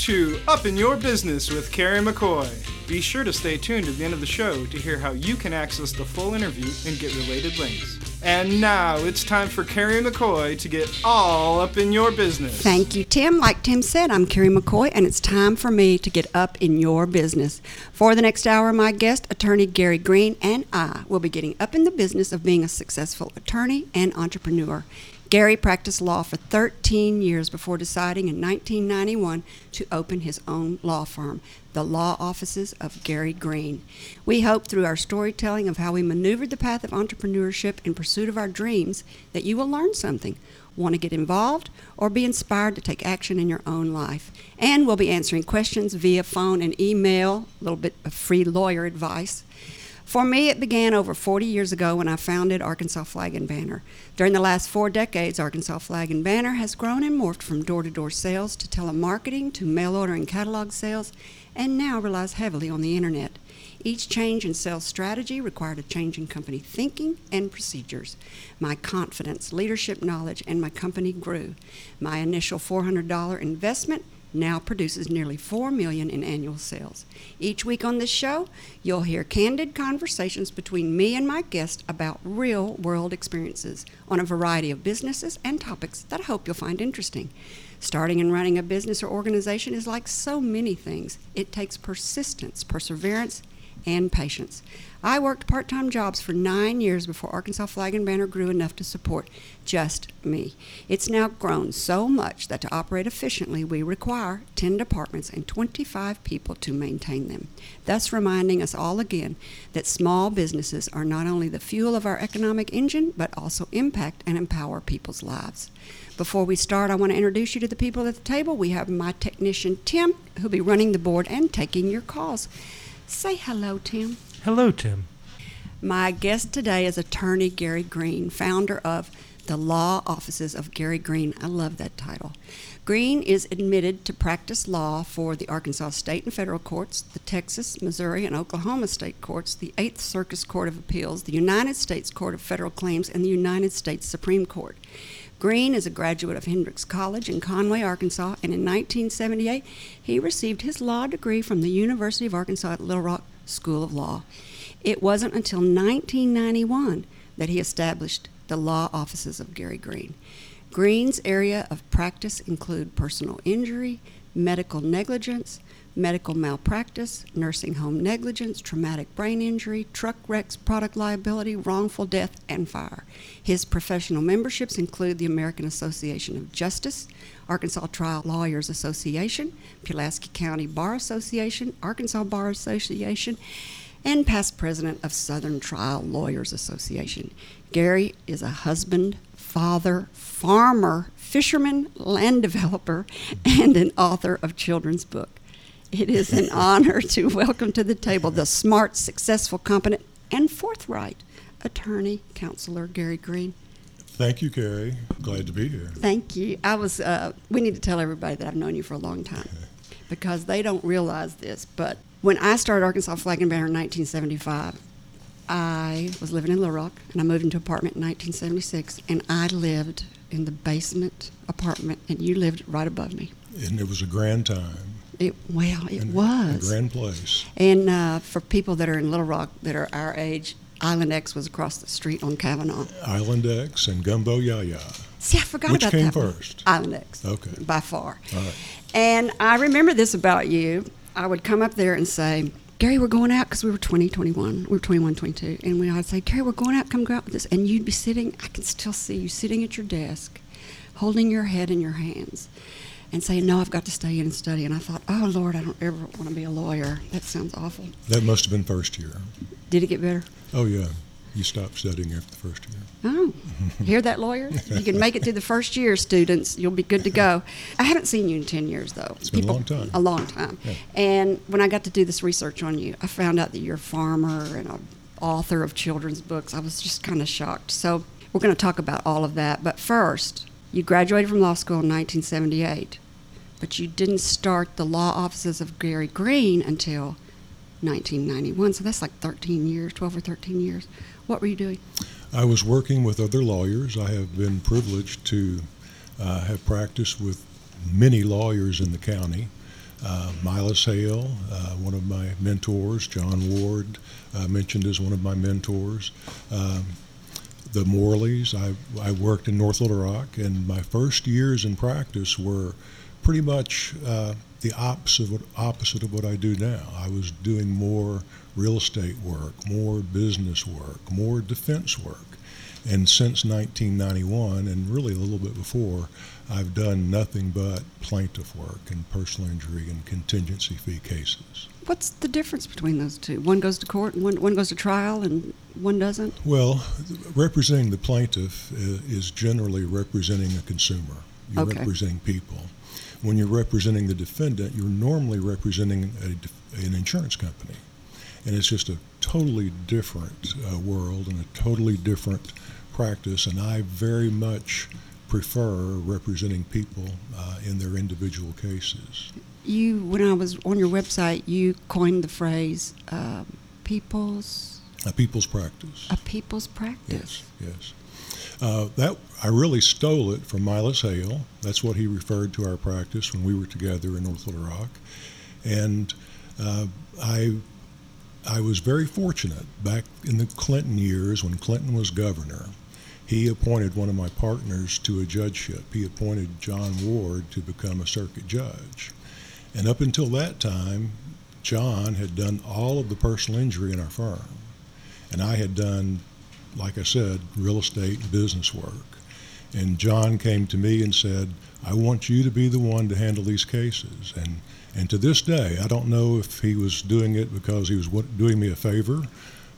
to Up in Your Business with Carrie McCoy. Be sure to stay tuned to the end of the show to hear how you can access the full interview and get related links. And now it's time for Carrie McCoy to get all up in your business. Thank you, Tim. Like Tim said, I'm Carrie McCoy, and it's time for me to get up in your business. For the next hour, my guest, attorney Gary Green, and I will be getting up in the business of being a successful attorney and entrepreneur. Gary practiced law for 13 years before deciding in 1991 to open his own law firm, the Law Offices of Gary Green. We hope through our storytelling of how we maneuvered the path of entrepreneurship in pursuit of our dreams that you will learn something, want to get involved, or be inspired to take action in your own life. And we'll be answering questions via phone and email, a little bit of free lawyer advice. For me, it began over 40 years ago when I founded Arkansas Flag and Banner. During the last four decades, Arkansas Flag and Banner has grown and morphed from door to door sales to telemarketing to mail order and catalog sales, and now relies heavily on the internet. Each change in sales strategy required a change in company thinking and procedures. My confidence, leadership knowledge, and my company grew. My initial $400 investment now produces nearly 4 million in annual sales. Each week on this show, you'll hear candid conversations between me and my guest about real world experiences on a variety of businesses and topics that I hope you'll find interesting. Starting and running a business or organization is like so many things. It takes persistence, perseverance, and patience. I worked part time jobs for nine years before Arkansas Flag and Banner grew enough to support just me. It's now grown so much that to operate efficiently, we require 10 departments and 25 people to maintain them, thus reminding us all again that small businesses are not only the fuel of our economic engine, but also impact and empower people's lives. Before we start, I want to introduce you to the people at the table. We have my technician, Tim, who'll be running the board and taking your calls. Say hello, Tim. Hello, Tim. My guest today is attorney Gary Green, founder of the Law Offices of Gary Green. I love that title. Green is admitted to practice law for the Arkansas State and Federal Courts, the Texas, Missouri, and Oklahoma State Courts, the Eighth Circuit Court of Appeals, the United States Court of Federal Claims, and the United States Supreme Court. Green is a graduate of Hendrix College in Conway, Arkansas, and in 1978 he received his law degree from the University of Arkansas at Little Rock School of Law. It wasn't until 1991 that he established the law offices of Gary Green. Green's area of practice include personal injury, medical negligence, medical malpractice, nursing home negligence, traumatic brain injury, truck wrecks, product liability, wrongful death, and fire. His professional memberships include the American Association of Justice, Arkansas Trial Lawyers Association, Pulaski County Bar Association, Arkansas Bar Association, and past president of Southern Trial Lawyers Association. Gary is a husband, father, farmer, fisherman, land developer, and an author of children's book. It is an honor to welcome to the table the smart, successful, competent, and forthright attorney, counselor Gary Green. Thank you, Carrie. Glad to be here. Thank you. I was. Uh, we need to tell everybody that I've known you for a long time because they don't realize this. But when I started Arkansas Flag and Banner in 1975, I was living in Little Rock, and I moved into an apartment in 1976, and I lived in the basement apartment, and you lived right above me. And it was a grand time. It well, it and was a grand place. And uh, for people that are in Little Rock that are our age, Island X was across the street on Kavanaugh. Island X and Gumbo Yaya. See, I forgot Which about came that one. first? Island X. Okay. By far. All right. And I remember this about you. I would come up there and say, Gary, we're going out because we were 20, 21. We were 21, 22. And we, I'd say, Gary, we're going out. Come go out with us. And you'd be sitting, I can still see you sitting at your desk, holding your head in your hands and saying, No, I've got to stay in and study. And I thought, Oh, Lord, I don't ever want to be a lawyer. That sounds awful. That must have been first year. Did it get better? Oh, yeah. You stopped studying after the first year. Oh, hear that, lawyers? If you can make it through the first year, students, you'll be good to go. I haven't seen you in 10 years, though. It's been a long time. A long time. Yeah. And when I got to do this research on you, I found out that you're a farmer and an author of children's books. I was just kind of shocked. So we're going to talk about all of that. But first, you graduated from law school in 1978, but you didn't start the law offices of Gary Green until 1991. So that's like 13 years, 12 or 13 years. What were you doing? I was working with other lawyers. I have been privileged to uh, have practiced with many lawyers in the county. Uh, Hale, uh, one of my mentors, John Ward, uh, mentioned as one of my mentors. Um, the Morleys, I, I worked in North Little Rock, and my first years in practice were pretty much uh, the opposite of, what, opposite of what I do now. I was doing more real estate work, more business work, more defense work. And since 1991, and really a little bit before, I've done nothing but plaintiff work and personal injury and contingency fee cases. What's the difference between those two? One goes to court and one, one goes to trial and one doesn't? Well, representing the plaintiff uh, is generally representing a consumer. You're Okay. representing people. When you're representing the defendant, you're normally representing a, an insurance company. And it's just a totally different uh, world and a totally different practice. And I very much prefer representing people uh, in their individual cases. You, when I was on your website, you coined the phrase um, "people's A people's practice. a people's practice." Yes, yes. Uh, that I really stole it from Milas Hale. That's what he referred to our practice when we were together in North Little Rock, and uh, I I was very fortunate back in the Clinton years when Clinton was governor. He appointed one of my partners to a judgeship. He appointed John Ward to become a circuit judge. And up until that time, John had done all of the personal injury in our firm. And I had done, like I said, real estate business work. And John came to me and said, I want you to be the one to handle these cases. And, and to this day, I don't know if he was doing it because he was doing me a favor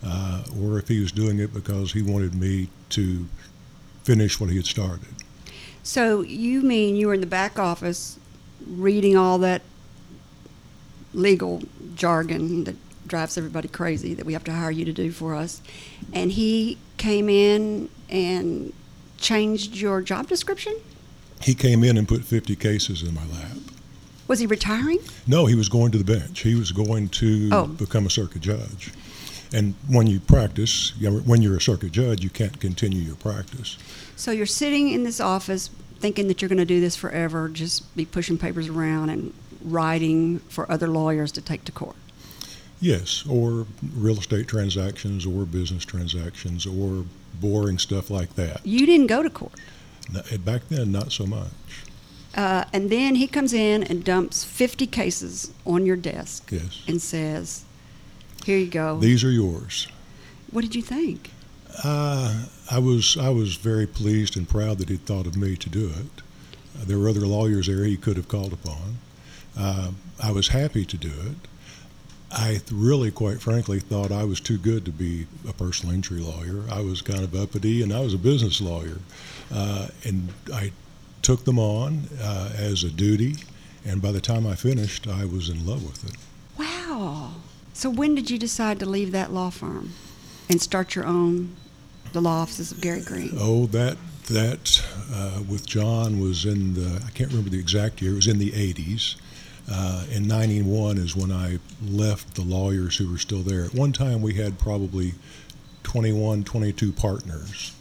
uh, or if he was doing it because he wanted me to finish what he had started. So you mean you were in the back office reading all that legal jargon that drives everybody crazy that we have to hire you to do for us, and he came in and changed your job description? He came in and put 50 cases in my lap. Was he retiring? No, he was going to the bench. He was going to Oh. become a circuit judge. And when you practice, when you're a circuit judge, you can't continue your practice. So you're sitting in this office thinking that you're going to do this forever, just be pushing papers around and writing for other lawyers to take to court. Yes, or real estate transactions, or business transactions, or boring stuff like that. You didn't go to court. N- Back then, not so much. Uh, and then he comes in and dumps 50 cases on your desk Yes. and says, Here you go. These are yours. what did you think? Uh, I was I was very pleased and proud that he'd thought of me to do it. Uh, there were other lawyers there he could have called upon. Uh, I was happy to do it. I really, quite frankly, thought I was too good to be a personal injury lawyer. I was kind of uppity, and I was a business lawyer. Uh, and I took them on uh, as a duty, and by the time I finished, I was in love with it. Wow. So when did you decide to leave that law firm and start your own, the law offices of Gary Green? Oh, that that uh, with John was in the I can't remember the exact year. It was in the 80s. Uh, in 91 is when I left the lawyers who were still there. At one time, we had probably 21, 22 partners.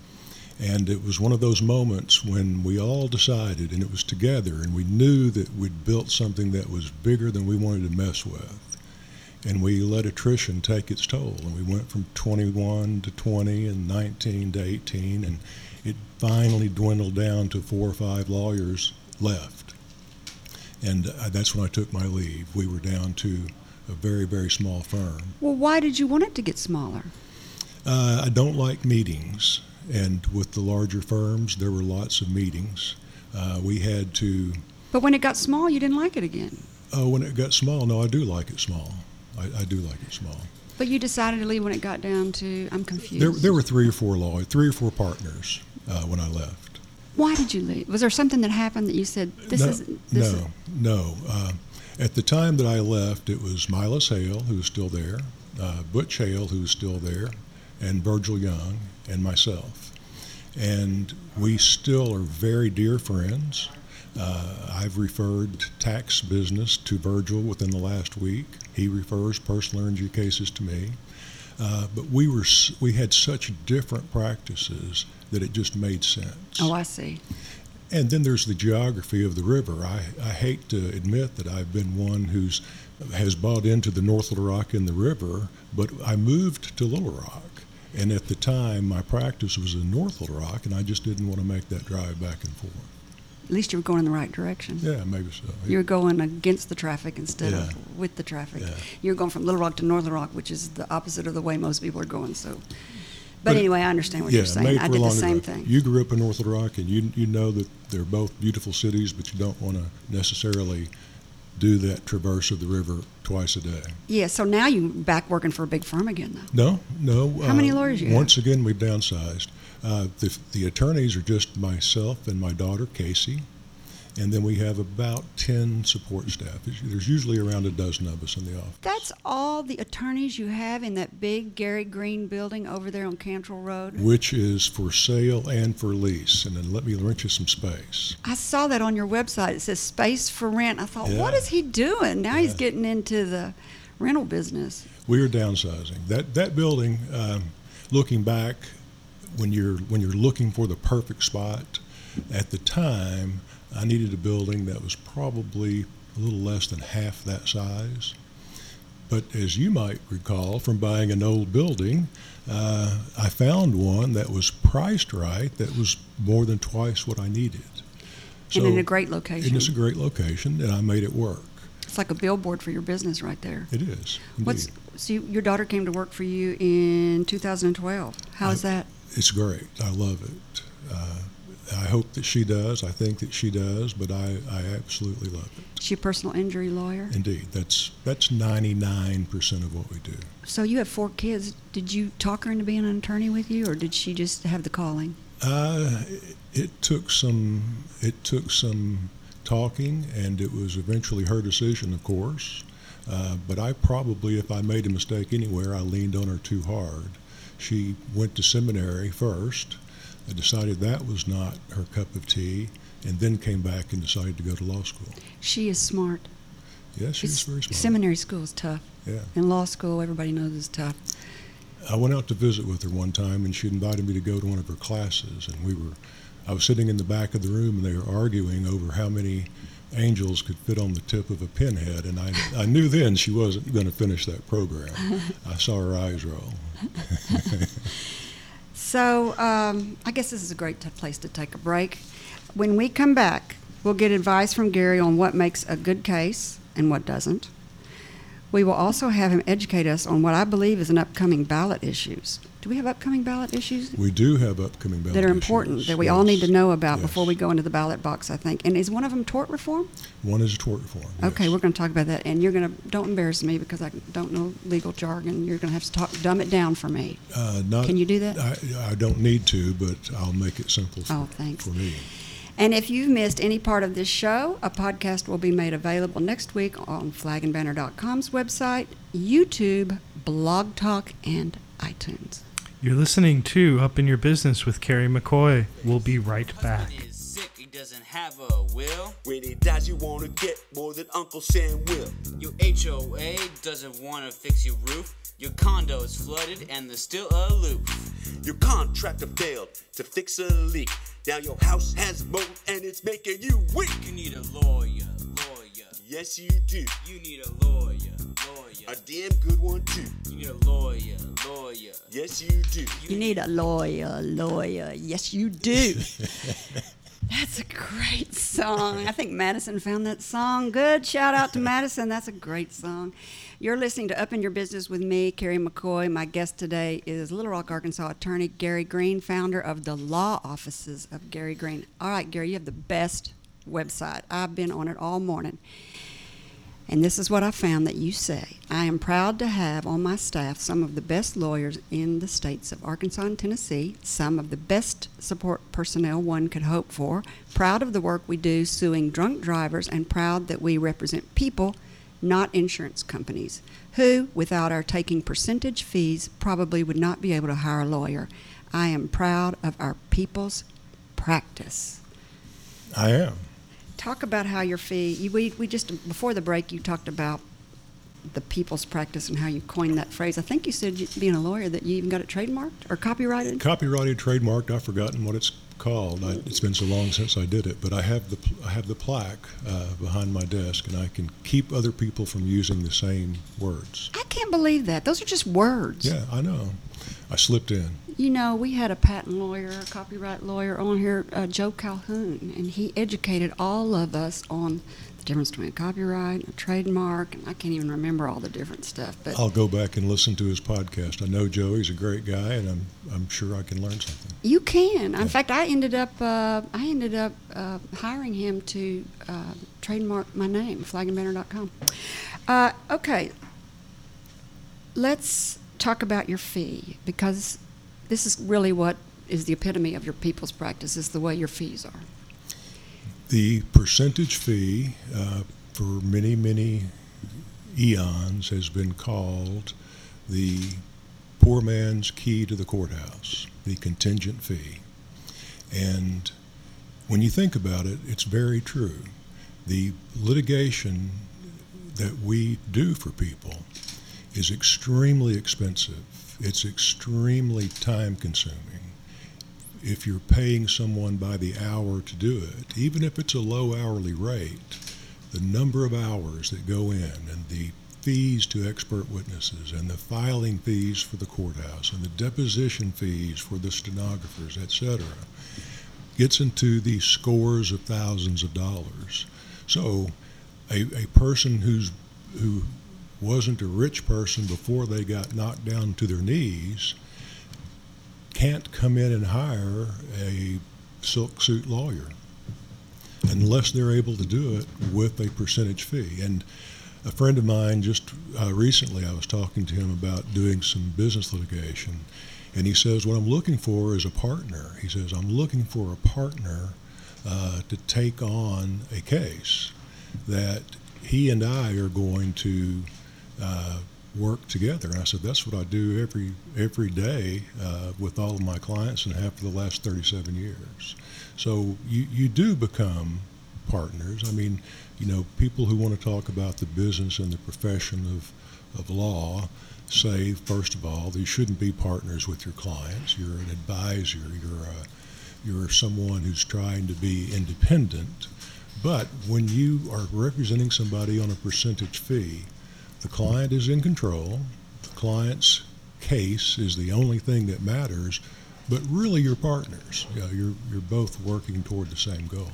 And it was one of those moments when we all decided, and it was together, and we knew that we'd built something that was bigger than we wanted to mess with. And we let attrition take its toll. And we went from 21 to 20 and 19 to 18, and it finally dwindled down to four or five lawyers left. And uh, that's when I took my leave. We were down to a very, very small firm. Well, why did you want it to get smaller? Uh, I don't like meetings, and with the larger firms, there were lots of meetings. Uh, we had to. But when it got small, you didn't like it again. Oh, when it got small, no, I do like it small. I, I do like it small. But you decided to leave when it got down to, I'm confused. There, there were three or four law, three or four partners uh, when I left. Why did you leave? Was there something that happened that you said, this no, is this no, is, no. Uh, at the time that I left, it was Milas Hale who was still there, uh, Butch Hale who was still there, and Virgil Young and myself. And we still are very dear friends. Uh, I've referred tax business to Virgil within the last week. He refers personal injury cases to me. Uh, but we were we had such different practices that it just made sense. Oh, I see. And then there's the geography of the river. I, I hate to admit that I've been one who's has bought into the North Little Rock in the river, but I moved to Little Rock. And at the time, my practice was in North Little Rock, and I just didn't want to make that drive back and forth. At least you were going in the right direction. Yeah, maybe so. You were going against the traffic instead Yeah. of with the traffic. Yeah. You're going from Little Rock to Northern Rock, which is the opposite of the way most people are going. So, but, But- anyway, I understand what yeah, you're saying. I did the same life. thing. You grew up in North Little Rock, and you you know that they're both beautiful cities, but you don't want to necessarily do that traverse of the river twice a day. yeah. So now you're back working for a big firm again, though. No, no. How many uh, lawyers you have? Once again, we've downsized. Uh, the, the attorneys are just myself and my daughter, Casey. And then we have about 10 support staff. There's- usually around a dozen of us in the office. That's all the attorneys you have in that big Gary Green building over there on Cantrell Road. Which is for sale and for lease. And then let me rent you some space. I saw that on your website. It says space for rent. I thought, what Yeah. is he doing? Now he's getting into the rental business. We are downsizing. That that building, um, looking back, when you're when you're looking for the perfect spot, at the time, I needed a building that was probably a little less than half that size. But as you might recall from buying an old building, uh, I found one that was priced right, that was more than twice what I needed. and in a great location. And it's a great location, and I made it work. It's like a billboard for your business right there. It is. What's so you, your daughter came to work for you in 2012. How's that? It's great. I love it. Uh, I hope that she does. I think that she does, but I, I absolutely love it. she a personal injury lawyer? Indeed, that's that's 99% of what we do. So you have four kids. Did you talk her into being an attorney with you, or did she just have the calling? Uh, it, it took some it took some talking, and it was eventually her decision, of course. Uh, but I probably, if I made a mistake anywhere, I leaned on her too hard. She went to seminary first. I decided that was not her cup of tea, and then came back and decided to go to law school. She is smart. Yeah, she was very smart. Seminary school is tough. Yeah. And law school, everybody knows is tough. I went out to visit with her one time, and she invited me to go to one of her classes. And we were, I was sitting in the back of the room, and they were arguing over how many angels could fit on the tip of a pinhead. And I, I knew then she wasn't going to finish that program. I saw her eyes roll. So um, I guess this is a great t- place to take a break. When we come back, we'll get advice from Gary on what makes a good case and what doesn't. We will also have him educate us on what I believe is an upcoming ballot issues. Do we have upcoming ballot issues We do have upcoming ballot that are important issues. that we all need to know about before we go into the ballot box? I think. And is one of them tort reform? One is tort reform. Okay, yes. we're going to talk about that, and you're going to don't embarrass me because I don't know legal jargon. You're going to have to talk, dumb it down for me. Uh, not, Can you do that? I, I don't need to, but I'll make it simple for, Oh, thanks. for me. And if you've missed any part of this show, a podcast will be made available next week on flagandbanner.com's website, YouTube, Blog Talk, and iTunes. You're listening to Up in Your Business with Carrie McCoy. We'll be right back. Husband is sick, he doesn't have a will. When he dies, you wanna get more than Uncle Sam will. Your HOA doesn't want to fix your roof. Your condo is flooded and there's still aloof. Your contractor failed to fix a leak. Now your house has mold and it's making you weak. You need a lawyer, lawyer. Yes, you do. You need a lawyer, lawyer. A damn good one, too. You need a lawyer, lawyer. Yes, you do. You need a lawyer, lawyer. Yes, you do. That's a great song. I think Madison found that song. Good. Shout out to Madison. That's a great song. You're listening to Up in Your Business with me, Carrie McCoy. My guest today is Little Rock, Arkansas attorney Gary Green, founder of the law offices of Gary Green. All right, Gary, you have the best website. I've been on it all morning. And this is what I found that you say. I am proud to have on my staff some of the best lawyers in the states of Arkansas and Tennessee, some of the best support personnel one could hope for, proud of the work we do suing drunk drivers, and proud that we represent people, not insurance companies, who, without our taking percentage fees, probably would not be able to hire a lawyer. I am proud of our people's practice I am. Talk about how your fee you, we, we just before the break you talked about the people's practice and how you coined that phrase. I think you said, you- being a lawyer, that you even got it trademarked or copyrighted. Copyrighted, trademarked. I've forgotten what it's called. I, it's been so long since I did it, but I have the I have the plaque uh, behind my desk, and I can keep other people from using the same words. I can't believe that. Those are just words. Yeah, I know. I slipped in. You know, we had a patent lawyer, a copyright lawyer on here, uh, Joe Calhoun, and he educated all of us on the difference between a copyright and a trademark, and I can't even remember all the different stuff. But I'll go back and listen to his podcast. I know Joe; he's a great guy, and I'm I'm sure I can learn something. you can. In fact, I ended up uh, I ended up uh, hiring him to uh, trademark my name, flagandbanner.com. Uh, okay, let's talk about your fee because this is really what is the epitome of your people's practice is the way your fees are. The percentage fee uh, for many, many eons has been called the poor man's key to the courthouse, the contingent fee. And when you think about it, it's very true. The litigation that we do for people is extremely expensive. It's extremely time consuming. If you're paying someone by the hour to do it, even if it's a low hourly rate, the number of hours that go in and the fees to expert witnesses and the filing fees for the courthouse and the deposition fees for the stenographers, etc., gets into the scores of thousands of dollars. So a, a person who's who wasn't a rich person before they got knocked down to their knees can't come in and hire a silk suit lawyer unless they're able to do it with a percentage fee. And a friend of mine just uh, recently, I was talking to him about doing some business litigation, and he says, What I'm looking for is a partner. He says, I'm looking for a partner uh, to take on a case that he and I are going to uh, work together. And I said, that's what I do every every day uh, with all of my clients and have for the last 37 years. So you, you do become partners. I mean, you know, people who want to talk about the business and the profession of, of law say, first of all, you shouldn't be partners with your clients. You're an advisor. You're a, you're someone who's trying to be independent. But when you are representing somebody on a percentage fee, the client is in control. The client's case is the only thing that matters, but really you're partners. You know, you're, you're both working toward the same goal.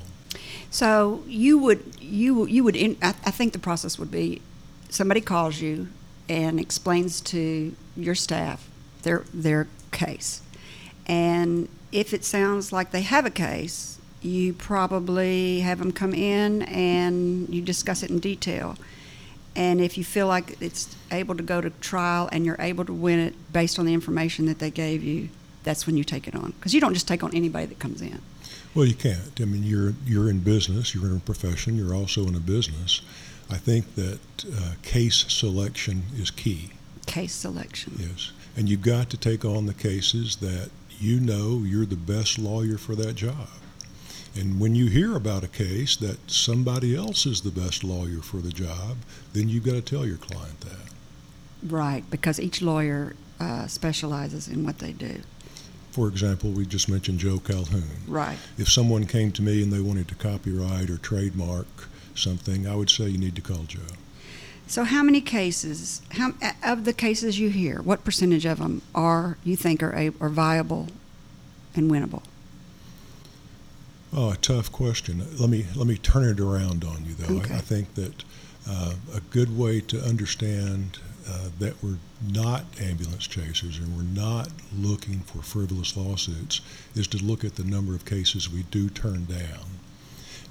So you would you you would in, I, I think the process would be somebody calls you and explains to your staff their their case, and if it sounds like they have a case, you probably have them come in and you discuss it in detail. And if you feel like it's able to go to trial and you're able to win it based on the information that they gave you, that's when you take it on. Because you don't just take on anybody that comes in. Well, you can't. I mean, you're you're in business. You're in a profession. You're also in a business. I think that uh, case selection is key. Case selection. Yes, and you've got to take on the cases that you know you're the best lawyer for that job. And when you hear about a case that somebody else is the best lawyer for the job, then you've got to tell your client that. Right, because each lawyer uh, specializes in what they do. For example, we just mentioned Joe Calhoun. Right. If someone came to me and they wanted to copyright or trademark something, I would say you need to call Joe. So, how many cases, how of the cases you hear, what percentage of them are you think are a, are viable and winnable? Oh, a tough question. Let me let me turn it around on you, though. Okay. I, I think that uh, a good way to understand uh, that we're not ambulance chasers and we're not looking for frivolous lawsuits is to look at the number of cases we do turn down.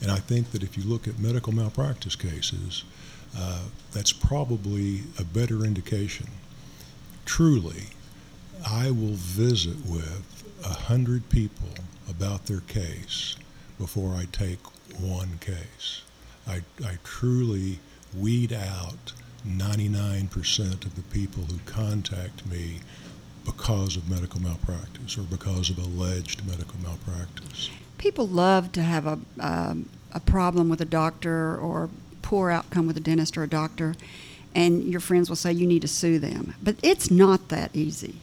And I think that if you look at medical malpractice cases, uh, that's probably a better indication. Truly, I will visit with a hundred people about their case before I take one case. I, I truly weed out 99% of the people who contact me because of medical malpractice or because of alleged medical malpractice. People love to have a, um, a problem with a doctor or poor outcome with a dentist or a doctor, and your friends will say you need to sue them. But it's not that easy.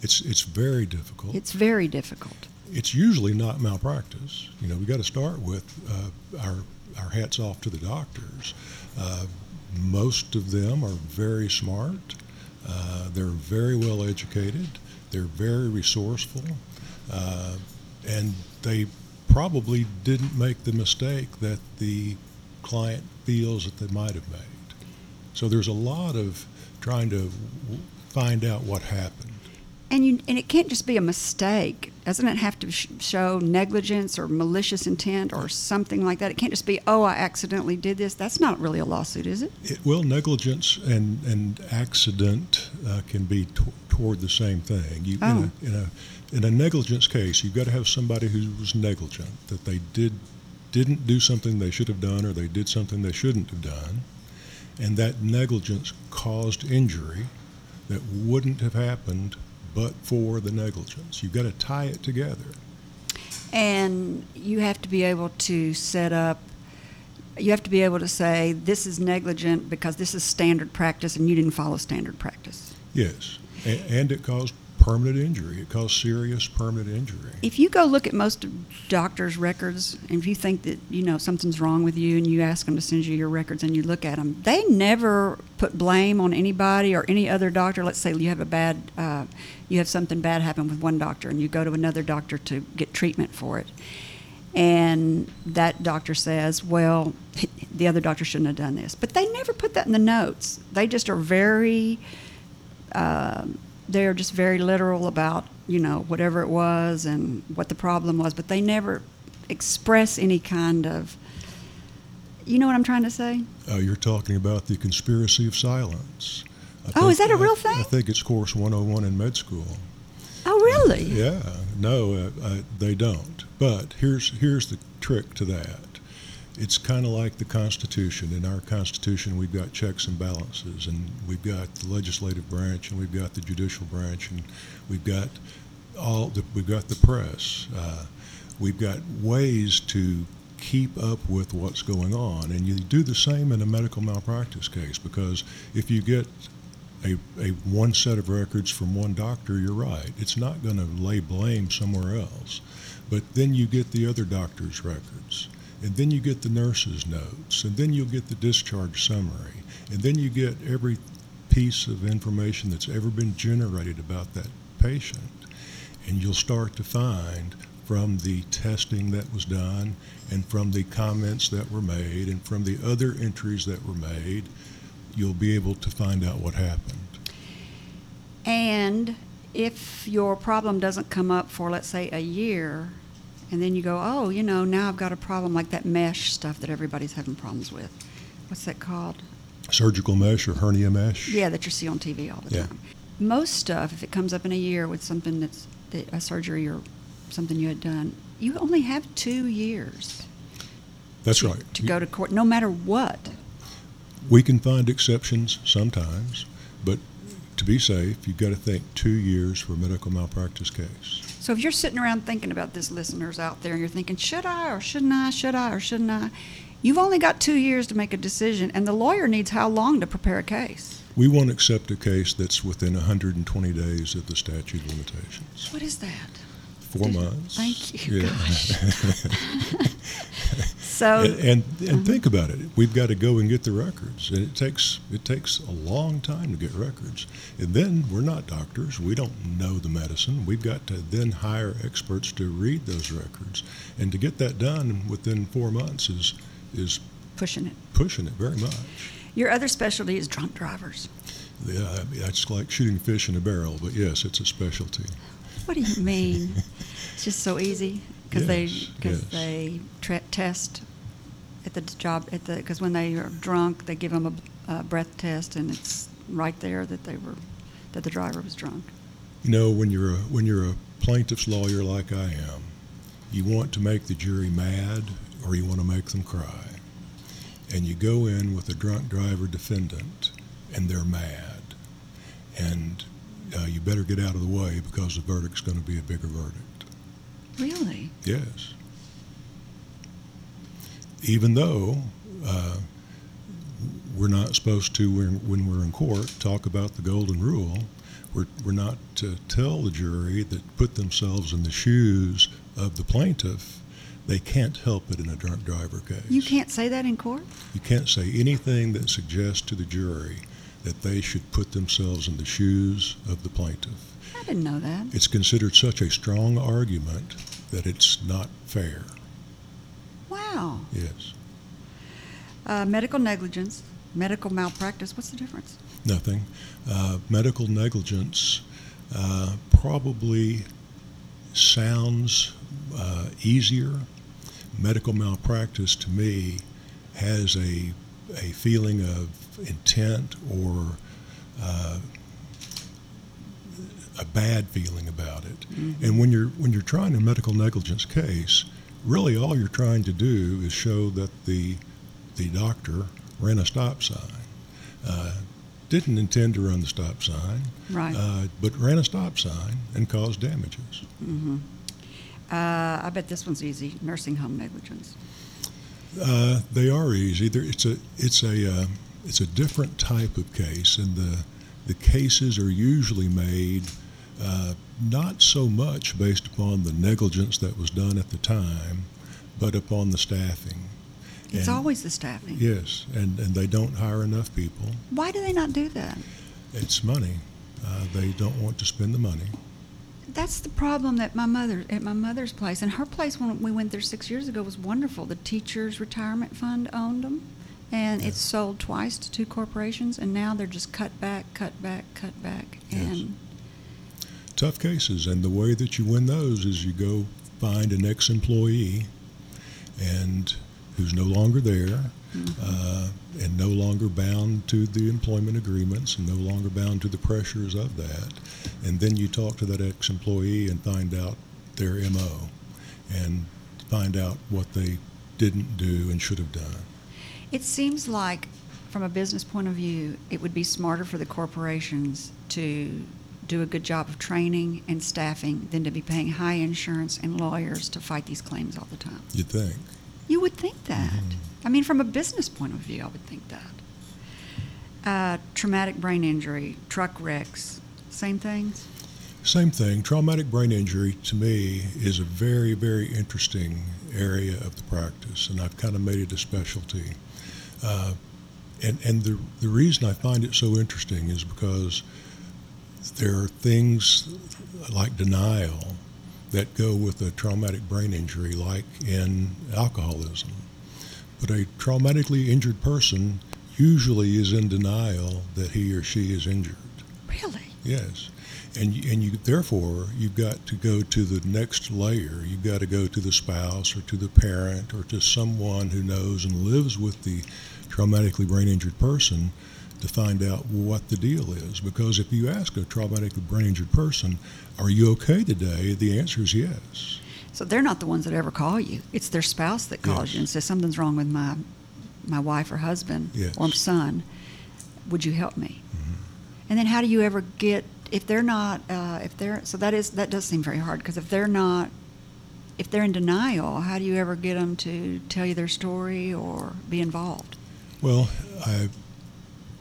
It's it's very difficult. It's very difficult. It's usually not malpractice. You know, we got to start with uh, our our hats off to the doctors. Uh, most of them are very smart. Uh, they're very well educated. They're very resourceful, uh, and they probably didn't make the mistake that the client feels that they might have made. So there's a lot of trying to find out what happened. And you and it can't just be a mistake. Doesn't it have to sh- show negligence or malicious intent or something like that? It can't just be, oh, I accidentally did this. That's not really a lawsuit, is it? It, well, negligence and, and accident uh, can be t- toward the same thing. You, Oh. in, a, in, a, in a negligence case, you've got to have somebody who was negligent, that they did, didn't do something they should have done or they did something they shouldn't have done, and that negligence caused injury that wouldn't have happened but for the negligence. You've got to tie it together. And you have to be able to set up, you have to be able to say, this is negligent because this is standard practice and you didn't follow standard practice. Yes, and, and it caused permanent injury. It caused serious permanent injury. If you go look at most doctors' records, and if you think that you know something's wrong with you, and you ask them to send you your records, and you look at them, they never put blame on anybody or any other doctor. Let's say you have a bad, uh, you have something bad happen with one doctor, and you go to another doctor to get treatment for it, and that doctor says, "Well, the other doctor shouldn't have done this," but they never put that in the notes. They just are very um, they're just very literal about you know whatever it was and what the problem was, but they never express any kind of. You know what I'm trying to say? Uh, you're talking about the conspiracy of silence. I Oh, is that a real I- thing? I think it's course 101 in med school. Oh, really? Yeah, no, uh, uh, they don't. But here's here's the trick to that. It's kind of like the Constitution. In our Constitution, we've got checks and balances, and we've got the legislative branch, and we've got the judicial branch, and we've got all the, we've got the press. Uh, we've got ways to keep up with what's going on, and you do the same in a medical malpractice case because if you get a, a one set of records from one doctor, you're right. It's not going to lay blame somewhere else. But then you get the other doctor's records, and then you get the nurse's notes, and then you'll get the discharge summary, and then you get every piece of information that's ever been generated about that patient. And you'll start to find from the testing that was done, and from the comments that were made, and from the other entries that were made, you'll be able to find out what happened. And if your problem doesn't come up for, let's say, a year, and then you go, oh, you know, now I've got a problem like that mesh stuff that everybody's having problems with. What's that called? Surgical mesh or hernia mesh? Yeah, that you see on TV all the Yeah. time. Most stuff, if it comes up in a year with something that's that- a surgery or something you had done, you only have two years That's to, right. to go to court, no matter what. We can find exceptions sometimes, but to be safe, you've got to think two years for a medical malpractice case. So if you're sitting around thinking about this, listeners out there, and you're thinking, should I or shouldn't I, should I or shouldn't I? You've only got two years to make a decision, and the lawyer needs how long to prepare a case? We won't accept a case that's within 120 days of the statute of limitations. What is that? Four months. Thank you. Yeah. So and and, and think about it. We've got to go and get the records, and it takes it takes a long time to get records. And then we're not doctors; we don't know the medicine. We've got to then hire experts to read those records, and to get that done within four months is is pushing it. pushing it very much. Your other specialty is drunk drivers. Yeah, it's like shooting fish in a barrel, but yes, it's a specialty. What do you mean? it's just so easy because they because yes. they tra- test at the job at the because when they are drunk they give them a, a breath test and it's right there that they were that the driver was drunk. You know, when you're a, when you're a plaintiff's lawyer like I am, you want to make the jury mad or you want to make them cry. And you go in with a drunk driver defendant and they're mad. And uh, you better get out of the way because the verdict's going to be a bigger verdict. Really? Yes. Even though uh, we're not supposed to, when, when we're in court, talk about the golden rule. We're, we're not to tell the jury that put themselves in the shoes of the plaintiff. They can't help it in a drunk driver case. You can't say that in court? You can't say anything that suggests to the jury that they should put themselves in the shoes of the plaintiff. I didn't know that. It's considered such a strong argument that it's not fair. Wow. Yes. Uh, medical negligence, medical malpractice, what's the difference? Nothing. Uh, medical negligence uh, probably sounds uh, easier. Medical malpractice to me has a, a feeling of intent or uh, a bad feeling about it. And when you're when you're trying a medical negligence case, really all you're trying to do is show that the the doctor ran a stop sign. Uh, didn't intend to run the stop sign, Right. uh, but ran a stop sign and caused damages. Uh, I bet this one's easy. Nursing home negligence. Uh, they are easy. They're, it's a it's a uh, it's a different type of case, and the the cases are usually made uh, not so much based upon the negligence that was done at the time, but upon the staffing. It's And- always the staffing. Yes, and, and they don't hire enough people. Why do they not do that? It's money. Uh, they don't want to spend the money. That's the problem that my mother at my mother's place and her place when we went there six years ago was wonderful. The teachers' retirement fund owned them, and it's sold twice to two corporations, and now they're just cut back, cut back, cut back, Yes. and Tough cases, and the way that you win those is you go find an ex-employee, and who's no longer there, uh, and no longer bound to the employment agreements, and no longer bound to the pressures of that, and then you talk to that ex-employee and find out their mo, and find out what they didn't do and should have done. It seems like, from a business point of view, it would be smarter for the corporations to do a good job of training and staffing than to be paying high insurance and lawyers to fight these claims all the time. You'd think. You would think that. Mm-hmm. I mean, from a business point of view, I would think that. Uh, traumatic brain injury, truck wrecks, same things. Same thing. Traumatic brain injury to me is a very, very interesting area of the practice, and I've kind of made it a specialty. Uh, and and the, the reason I find it so interesting is because there are things like denial that go with a traumatic brain injury, like in alcoholism. But a traumatically injured person usually is in denial that he or she is injured. Really? Yes, and and you therefore you've got to go to the next layer. You've got to go to the spouse or to the parent or to someone who knows and lives with the traumatically brain injured person to find out what the deal is. Because if you ask a traumatically brain injured person, "Are you okay today?" the answer is yes. So they're not the ones that ever call you. It's their spouse that calls Yes. you and says something's wrong with my my wife or husband Yes. or son. Would you help me? Mm-hmm. And then how do you ever get if they're not uh, if they're so that is that does seem very hard because if they're not if they're in denial, how do you ever get them to tell you their story or be involved? Well, I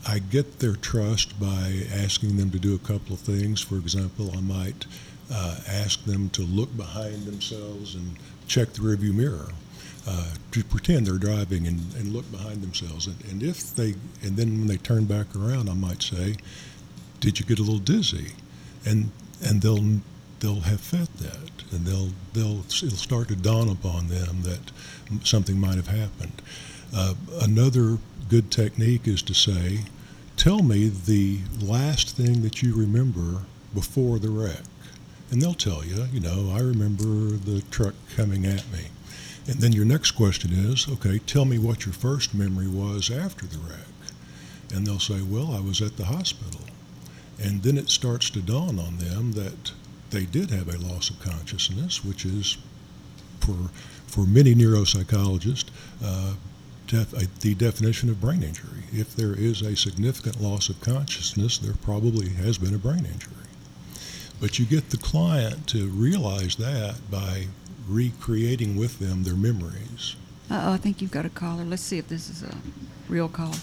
I get their trust by asking them to do a couple of things. For example, I might uh, ask them to look behind themselves and check the rearview mirror. Uh, to pretend they're driving and, and look behind themselves, and, and if they, and then when they turn back around, I might say, "Did you get a little dizzy?" And and they'll they'll have felt that, and they'll they'll it'll start to dawn upon them that something might have happened. Uh, another good technique is to say, "Tell me the last thing that you remember before the wreck," and they'll tell you. You know, I remember the truck coming at me. And then your next question is, okay, tell me what your first memory was after the wreck. And they'll say, well, I was at the hospital. And then it starts to dawn on them that they did have a loss of consciousness, which is, for, for many neuropsychologists, uh, def, uh, the definition of brain injury. If there is a significant loss of consciousness, there probably has been a brain injury. But you get the client to realize that by recreating with them their memories. Uh oh, I think you've got a caller. Let's see if this is a real call.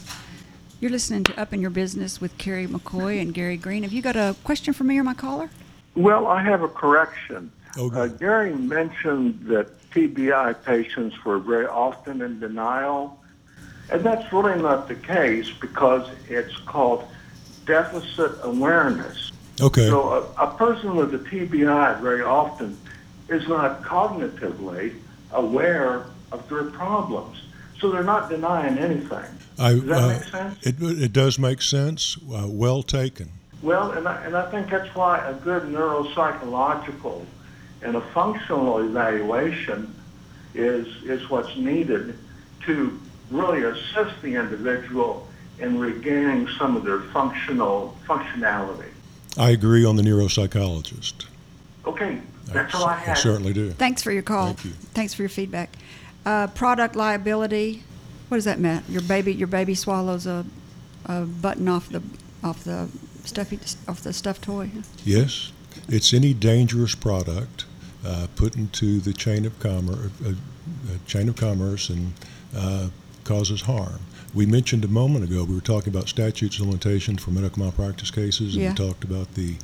You're listening to Up in Your Business with Carrie McCoy and Gary Green. Have you got a question for me or my caller? Well, I have a correction. Oh, Uh. Gary mentioned that TBI patients were very often in denial, and that's really not the case because it's called deficit awareness. Okay. So a, a person with a TBI very often is not cognitively aware of their problems. So they're not denying anything. I, Does that uh, make sense? It, it does make sense. Uh, well taken. Well, and I, and I think that's why a good neuropsychological and a functional evaluation is, is what's needed to really assist the individual in regaining some of their functional functionality. I agree on the neuropsychologist. Okay, that's all I have. I certainly do. Thanks for your call. Thank you. Thanks for your feedback. Uh, product liability. What does that mean? Your baby, your baby swallows a, a button off the off the stuffy off the stuffed toy. Yes, it's any dangerous product uh, put into the chain of commerce, uh, uh, chain of commerce, and uh, causes harm. We mentioned a moment ago we were talking about statutes of limitations for medical malpractice cases, and Yeah. we talked about the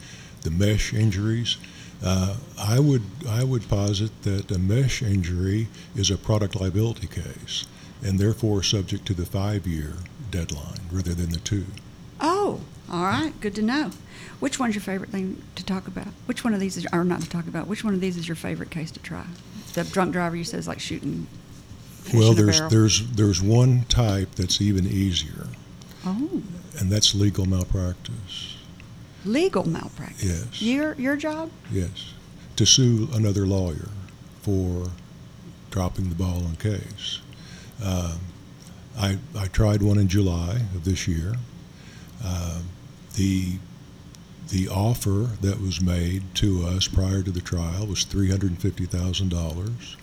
the mesh injuries. Uh, I would I would posit that a mesh injury is a product liability case, and therefore subject to the five-year deadline rather than the two. Oh, all right. Good to know. Which one's your favorite thing to talk about? Which one of these is, or not to talk about? Which one of these is your favorite case to try? The drunk driver you said is like shooting. Well, there's there's there's one type that's even easier, oh and that's legal malpractice. legal malpractice. Yes. Your your job? Yes, to sue another lawyer for dropping the ball on case. Um, I I tried one in July of this year. Uh, the the offer that was made to us prior to the trial was three hundred and fifty thousand dollars,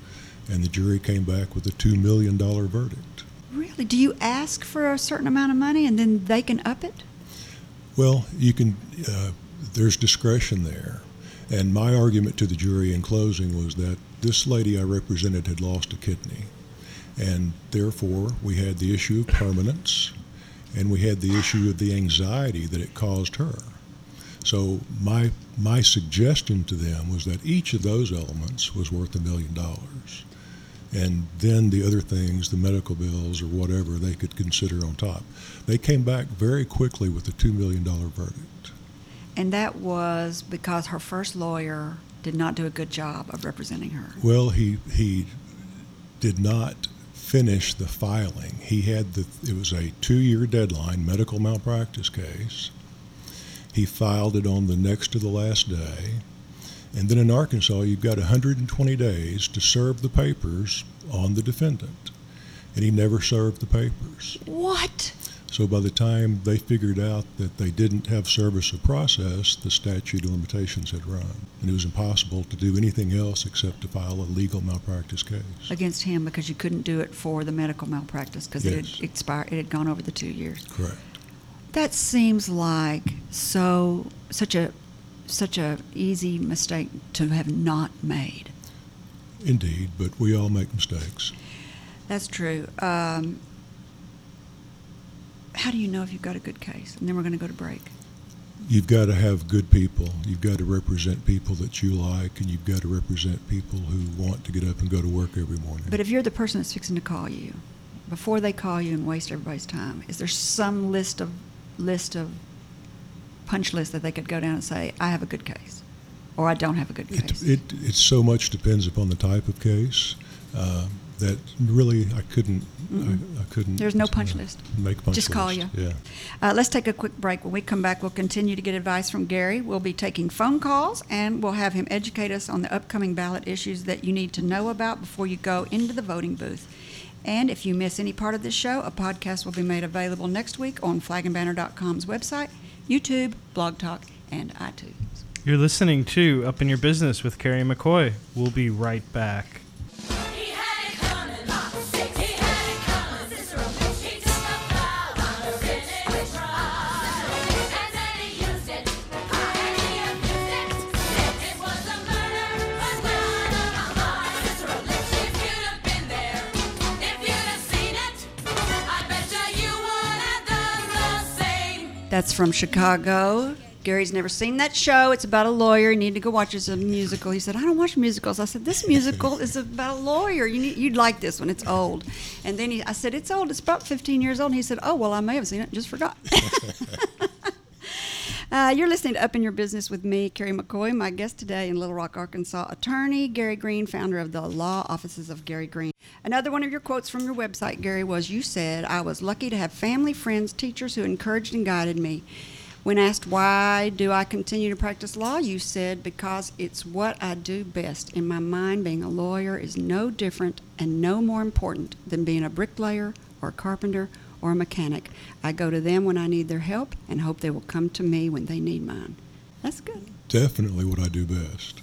and the jury came back with a two million dollar verdict. Really? Do you ask for a certain amount of money and then they can up it? Well, you can. Uh, there's discretion there, and my argument to the jury in closing was that this lady I represented had lost a kidney, and therefore we had the issue of permanence, and we had the issue of the anxiety that it caused her. So my my suggestion to them was that each of those elements was worth a million dollars, and then the other things, the medical bills or whatever, they could consider on top. They came back very quickly with a two million dollar verdict. And that was because her first lawyer did not do a good job of representing her. Well, he he did not finish the filing. He had the it was a two year deadline medical malpractice case. He filed it on the next to the last day. And then in Arkansas, you've got 120 days to serve the papers on the defendant. And he never served the papers. What? So by the time they figured out that they didn't have service of process, the statute of limitations had run. And it was impossible to do anything else except to file a legal malpractice case. Against him because you couldn't do it for the medical malpractice because it had expired. It had gone over the two years. Correct. That seems like so such a such a easy mistake to have not made. Indeed, but we all make mistakes. That's true. Um, how do you know if you've got a good case? And then we're going to go to break. You've got to have good people. You've got to represent people that you like, and you've got to represent people who want to get up and go to work every morning. But if you're the person that's fixing to call you, before they call you and waste everybody's time, is there some list of list of punch list that they could go down and say, I have a good case, or I don't have a good case? It, it, it so much depends upon the type of case uh, that really I couldn't I, I couldn't. There's no punch uh, list. Make punch Just call you. Yeah. Uh, let's take a quick break. When we come back, we'll continue to get advice from Gary. We'll be taking phone calls and we'll have him educate us on the upcoming ballot issues that you need to know about before you go into the voting booth. And if you miss any part of this show, a podcast will be made available next week on flagandbanner.com's website, YouTube, Blog Talk, and iTunes. You're listening to Up in Your Business with Carrie McCoy. We'll be right back. That's from Chicago. Gary's never seen that show. It's about a lawyer. You need to go watch it. It's a musical. He said, I don't watch musicals. I said, This musical is about a lawyer. You need, you'd like this one. It's old. And then he, I said, It's old. It's about 15 years old. And he said, Oh, well, I may have seen it. Just forgot. Uh, you're listening to Up in Your Business with me, Carrie McCoy. My guest today in Little Rock, Arkansas, attorney Gary Green, founder of the law offices of Gary Green. Another one of your quotes from your website, Gary, was You said, I was lucky to have family, friends, teachers who encouraged and guided me. When asked why do I continue to practice law, you said, because it's what I do best. In my mind, being a lawyer is no different and no more important than being a bricklayer or a carpenter or a mechanic. I go to them when I need their help and hope they will come to me when they need mine. That's good. Definitely what I do best.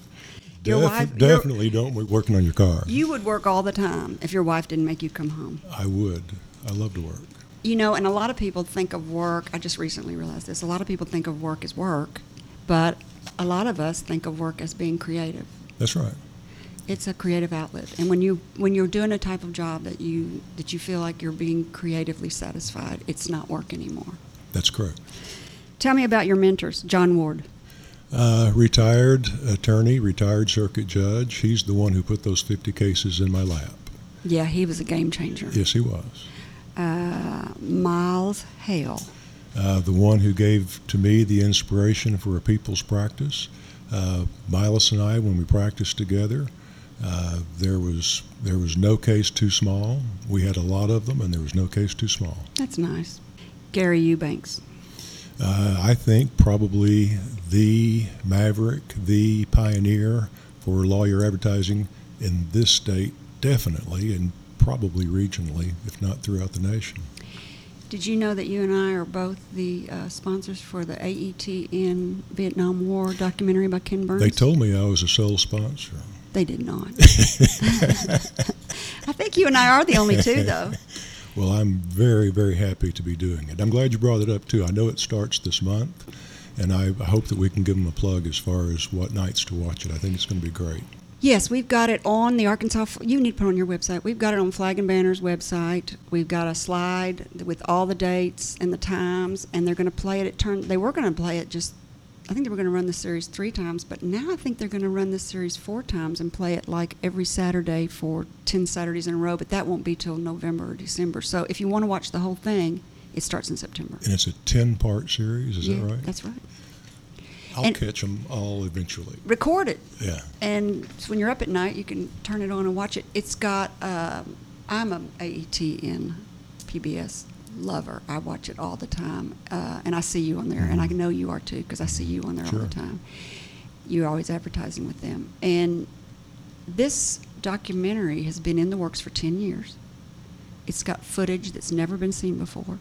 Your Defi- wife- your- definitely don't be working on your car. You would work all the time if your wife didn't make you come home. I would. I love to work. You know, and a lot of people think of work, I just recently realized this. A lot of people think of work as work, but a lot of us think of work as being creative. That's right. It's a creative outlet. And when you when you're doing a type of job that you that you feel like you're being creatively satisfied, it's not work anymore. That's correct. Tell me about your mentors, John Ward. Uh, retired attorney, retired circuit judge. He's the one who put those 50 cases in my lap. Yeah, he was a game changer. Yes, he was. Uh, Milas Hale. Uh, the one who gave to me the inspiration for a people's practice. Uh, Milas and I, when we practiced together, uh, there was there was no case too small. We had a lot of them, and there was no case too small. That's nice. Gary Eubanks. Uh, I think probably the maverick, the pioneer for lawyer advertising in this state, definitely, and probably regionally, if not throughout the nation. Did you know that you and I are both the uh, sponsors for the AETN Vietnam War documentary by Ken Burns? They told me I was a sole sponsor. They did not. I think you and I are the only two, though. Well, I'm very, very happy to be doing it. I'm glad you brought it up too. I know it starts this month, and I hope that we can give them a plug as far as what nights to watch it. I think it's going to be great. Yes, we've got it on the Arkansas. You need to put it on your website. We've got it on Flag and Banner's website. We've got a slide with all the dates and the times, and they're going to play it at turn. They were going to play it just. I think they were going to run the series three times, but now I think they're going to run this series four times and play it like every Saturday for ten Saturdays in a row. But that won't be till November or December. So if you want to watch the whole thing, it starts in September. And it's a 10 part series, is yeah, that right? That's right. I'll and- catch them all eventually. Record it. Yeah. and so when you're up at night, you can turn it on and watch it. It's got. Um, I'm a AETN PBS lover. I watch it all the time, uh, and I see you on there, and I know you are too because I see you on there all the time. You're always advertising with them, and this documentary has been in the works for ten years. It's got footage that's never been seen before.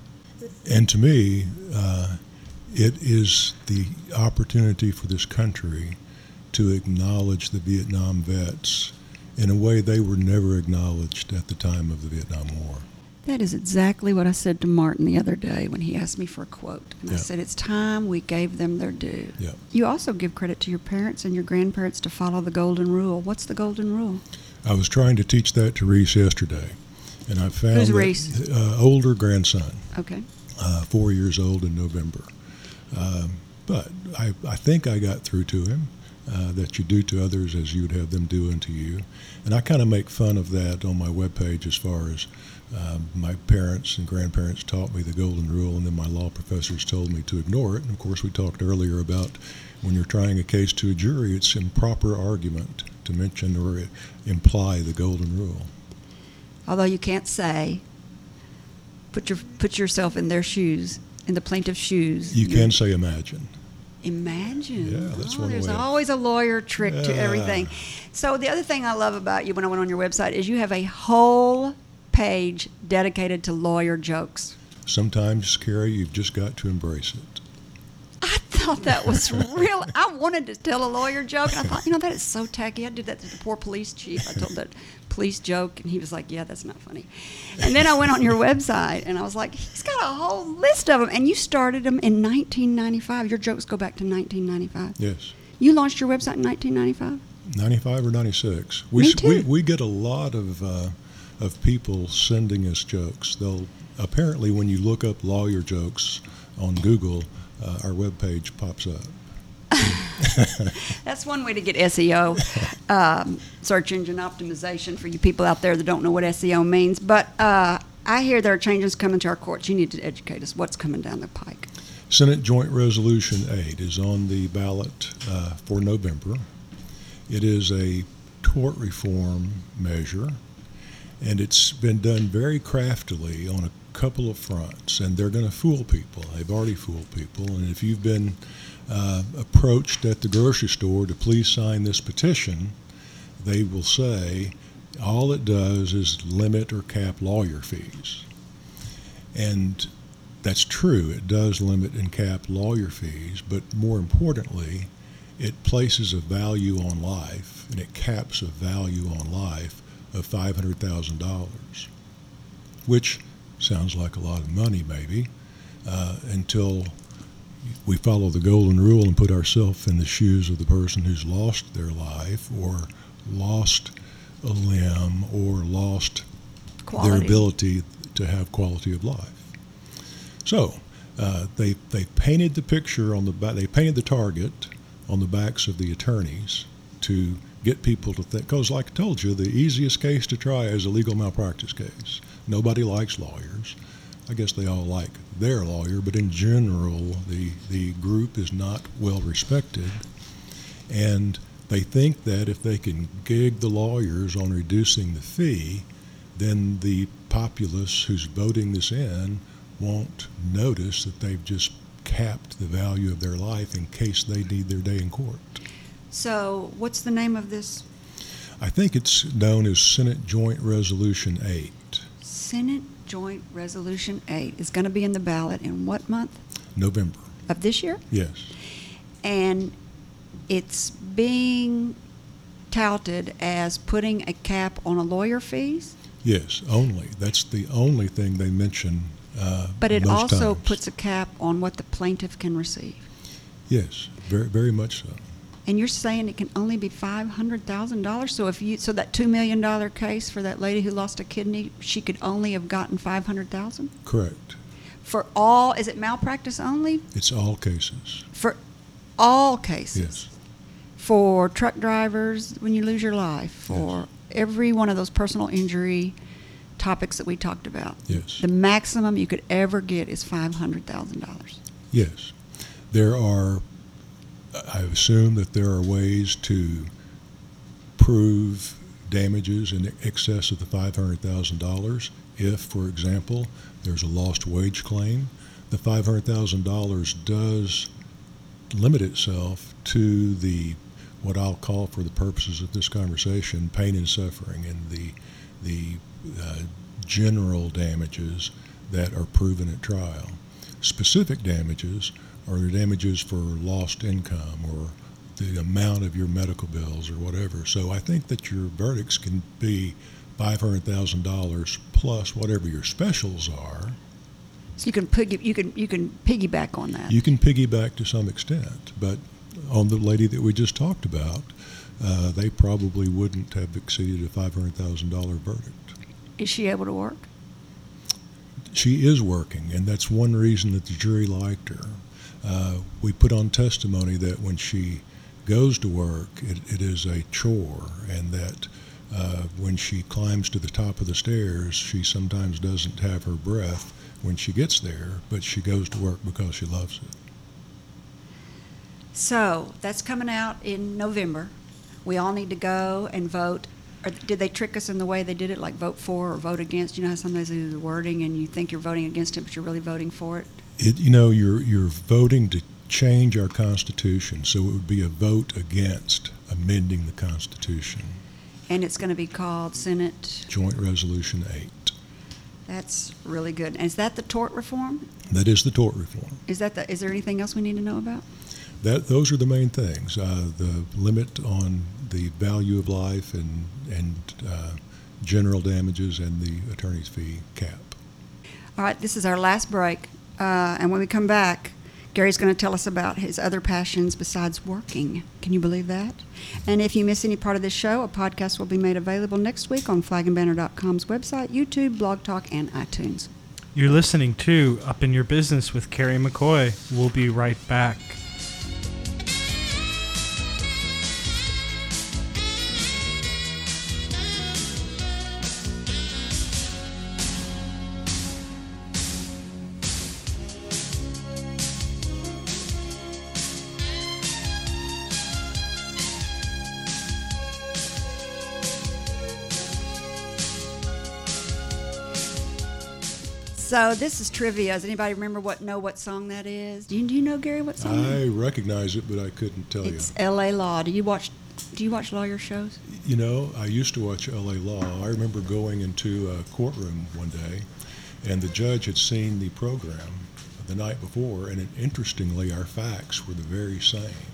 And to me, uh, it is the opportunity for this country to acknowledge the Vietnam vets in a way they were never acknowledged at the time of the Vietnam War. That is exactly what I said to Martin the other day when he asked me for a quote. And I said, It's time we gave them their due. Yeah. You also give credit to your parents and your grandparents to follow the golden rule. What's the golden rule? I was trying to teach that to Reese yesterday, and I found Who's Reese? Uh, older grandson, Okay. uh, four years old in November. Um, but I, I think I got through to him uh, that you do to others as you would have them do unto you. And I kind of make fun of that on my webpage as far as um, my parents and grandparents taught me the golden rule, and then my law professors told me to ignore it. And of course, we talked earlier about when you're trying a case to a jury, it's improper argument to mention or imply the golden rule. Although you can't say, put your put yourself in their shoes, in the plaintiff's shoes. You can say imagine. Imagine. Yeah, that's oh, one There's way always a lawyer trick to everything. So the other thing I love about you when I went on your website is you have a whole page dedicated to lawyer jokes. Sometimes, Carrie, you've just got to embrace it. I thought that was real. I wanted to tell a lawyer joke, and I thought, you know, that is so tacky. I did that to the poor police chief. I told that police joke, and he was like, "Yeah, that's not funny." And then I went on your website, and I was like, "He's got a whole list of them." And you started them in 1995. Your jokes go back to 1995. Yes. You launched your website in 1995. 95 or 96. We, Me s- we, too. we get a lot of, uh, of people sending us jokes. They'll apparently, when you look up lawyer jokes on Google, uh, our webpage pops up. That's one way to get SEO, um, search engine optimization, for you people out there that don't know what SEO means. But uh, I hear there are changes coming to our courts. You need to educate us. What's coming down the pike? Senate Joint Resolution 8 is on the ballot uh, for November. It is a tort reform measure, and it's been done very craftily on a couple of fronts, and they're going to fool people. They've already fooled people, and if you've been uh, approached at the grocery store to please sign this petition, they will say all it does is limit or cap lawyer fees. And that's true. It does limit and cap lawyer fees, but more importantly, it places a value on life and it caps a value on life of $500,000, which sounds like a lot of money, maybe, uh, until we follow the golden rule and put ourselves in the shoes of the person who's lost their life or lost a limb or lost Quality. their ability to have quality of life. So uh, they they painted the picture on the back. They painted the target on the backs of the attorneys to get people to think. Because, like I told you, the easiest case to try is a legal malpractice case. Nobody likes lawyers. I guess they all like their lawyer, but in general, the the group is not well respected, and they think that if they can gig the lawyers on reducing the fee, then the populace who's voting this in won't notice that they've just capped the value of their life in case they need their day in court. So, what's the name of this I think it's known as Senate Joint Resolution 8, Senate Joint Resolution 8? Is going to be in the ballot in what month November. of this year? Yes. And it's being touted as putting a cap on a lawyer fees, Yes, only. That's the only thing they mention. Uh, but it also times. puts a cap on what the plaintiff can receive. Yes, very, very much so. And you're saying it can only be five hundred thousand dollars. So if you so that two million dollar case for that lady who lost a kidney, she could only have gotten five hundred thousand Correct. for all. Is it malpractice only It's all cases. for all cases? Yes. For truck drivers when you lose your life, for every one of those personal injury topics that we talked about. Yes. The maximum you could ever get is five hundred thousand dollars. Yes. There are, I assume that there are ways to prove damages in excess of the $500,000 if, for example, there's a lost wage claim. The $500,000 does limit itself to the what I'll call for the purposes of this conversation pain and suffering and the the uh, general damages that are proven at trial. Specific damages are the damages for lost income or the amount of your medical bills or whatever. So I think that your verdicts can be $500,000 plus whatever your specials are. So you can piggy, you can you can piggyback on that. You can piggyback to some extent, but on the lady that we just talked about, uh, they probably wouldn't have exceeded a $500,000 verdict. Is she able to work? she is working, and that's one reason that the jury liked her. Uh, we put on testimony that when she goes to work, it, it is a chore, and that uh, when she climbs to the top of the stairs, she sometimes doesn't have her breath when she gets there, but she goes to work because she loves it. So that's coming out in November. We all need to go and vote. Or did they trick us in the way they did it, like vote for or vote against? You know how sometimes they do the wording and you think you're voting against it, but you're really voting for it? It, you know, you're you're voting to change our Constitution, so it would be a vote against amending the Constitution. And it's going to be called Senate. Joint Resolution 8. That's really good. And is that the tort reform? That is the tort reform. Is that the, is there anything else we need to know about? That those are the main things. Uh, the limit on the value of life and and uh, general damages and the attorney's fee cap. All right, this is our last break. Uh, and when we come back, Gary's going to tell us about his other passions besides working. Can you believe that? And if you miss any part of this show, a podcast will be made available next week on flagandbanner.com's website, YouTube, Blog Talk, and iTunes. You're listening to Up in Your Business with Carrie McCoy. We'll be right back. So this is trivia. Does anybody remember what know what song that is? Do you, do you know Gary what song? I is? recognize it, but I couldn't tell you. It's L.A. Law. Do you watch? Do you watch lawyer shows? you. Know, I used to watch L.A. Law. I remember going into a courtroom one day, and the judge had seen the program the night before, and it, interestingly, our facts were the very same.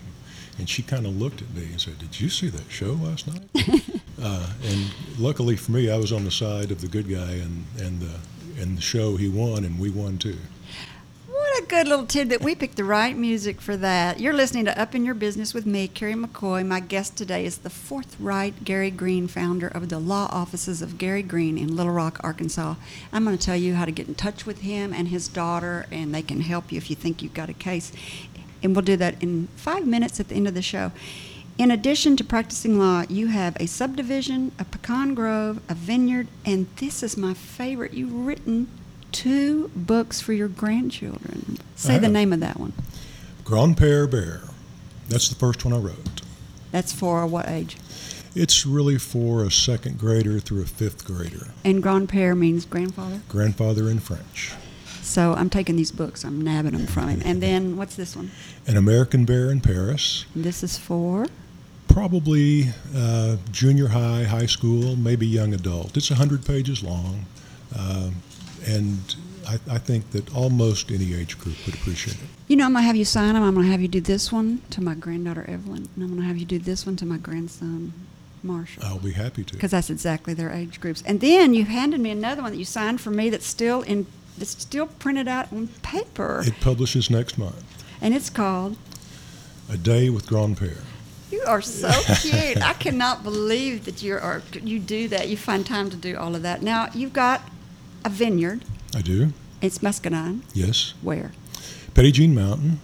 And she kind of looked at me and said, "Did you see that show last night?" uh, and luckily for me, I was on the side of the good guy, and and the and the show he won, and we won too. What a good little tidbit. We picked the right music for that. You're listening to Up in Your Business with me, Carrie McCoy. My guest today is the forthright Gary Green, founder of the law offices of Gary Green in Little Rock, Arkansas. I'm going to tell you how to get in touch with him and his daughter, and they can help you if you think you've got a case. And we'll do that in five minutes at the end of the show. In addition to practicing law, you have a subdivision, a pecan grove, a vineyard, and this is my favorite. You've written two books for your grandchildren. Say the name of that one. Grand Père Bear. That's the first one I wrote. That's for what age? It's really for a second grader through a fifth grader. And grandpère means grandfather. Grandfather in French. So I'm taking these books, I'm nabbing them from him. And then what's this one? An American Bear in Paris. This is for. Probably uh, junior high, high school, maybe young adult. It's 100 pages long. Uh, and I, I think that almost any age group would appreciate it. You know, I'm going to have you sign them. I'm going to have you do this one to my granddaughter Evelyn. And I'm going to have you do this one to my grandson Marshall. I'll be happy to. Because that's exactly their age groups. And then you handed me another one that you signed for me that's still in. That's still printed out on paper, It publishes next month. and it's called A Day with Grand Père. You are so cute. I cannot believe that you are you do that. You find time to do all of that. Now you've got a vineyard. I do, It's muscadine. yes. Where? Petit Jean Mountain.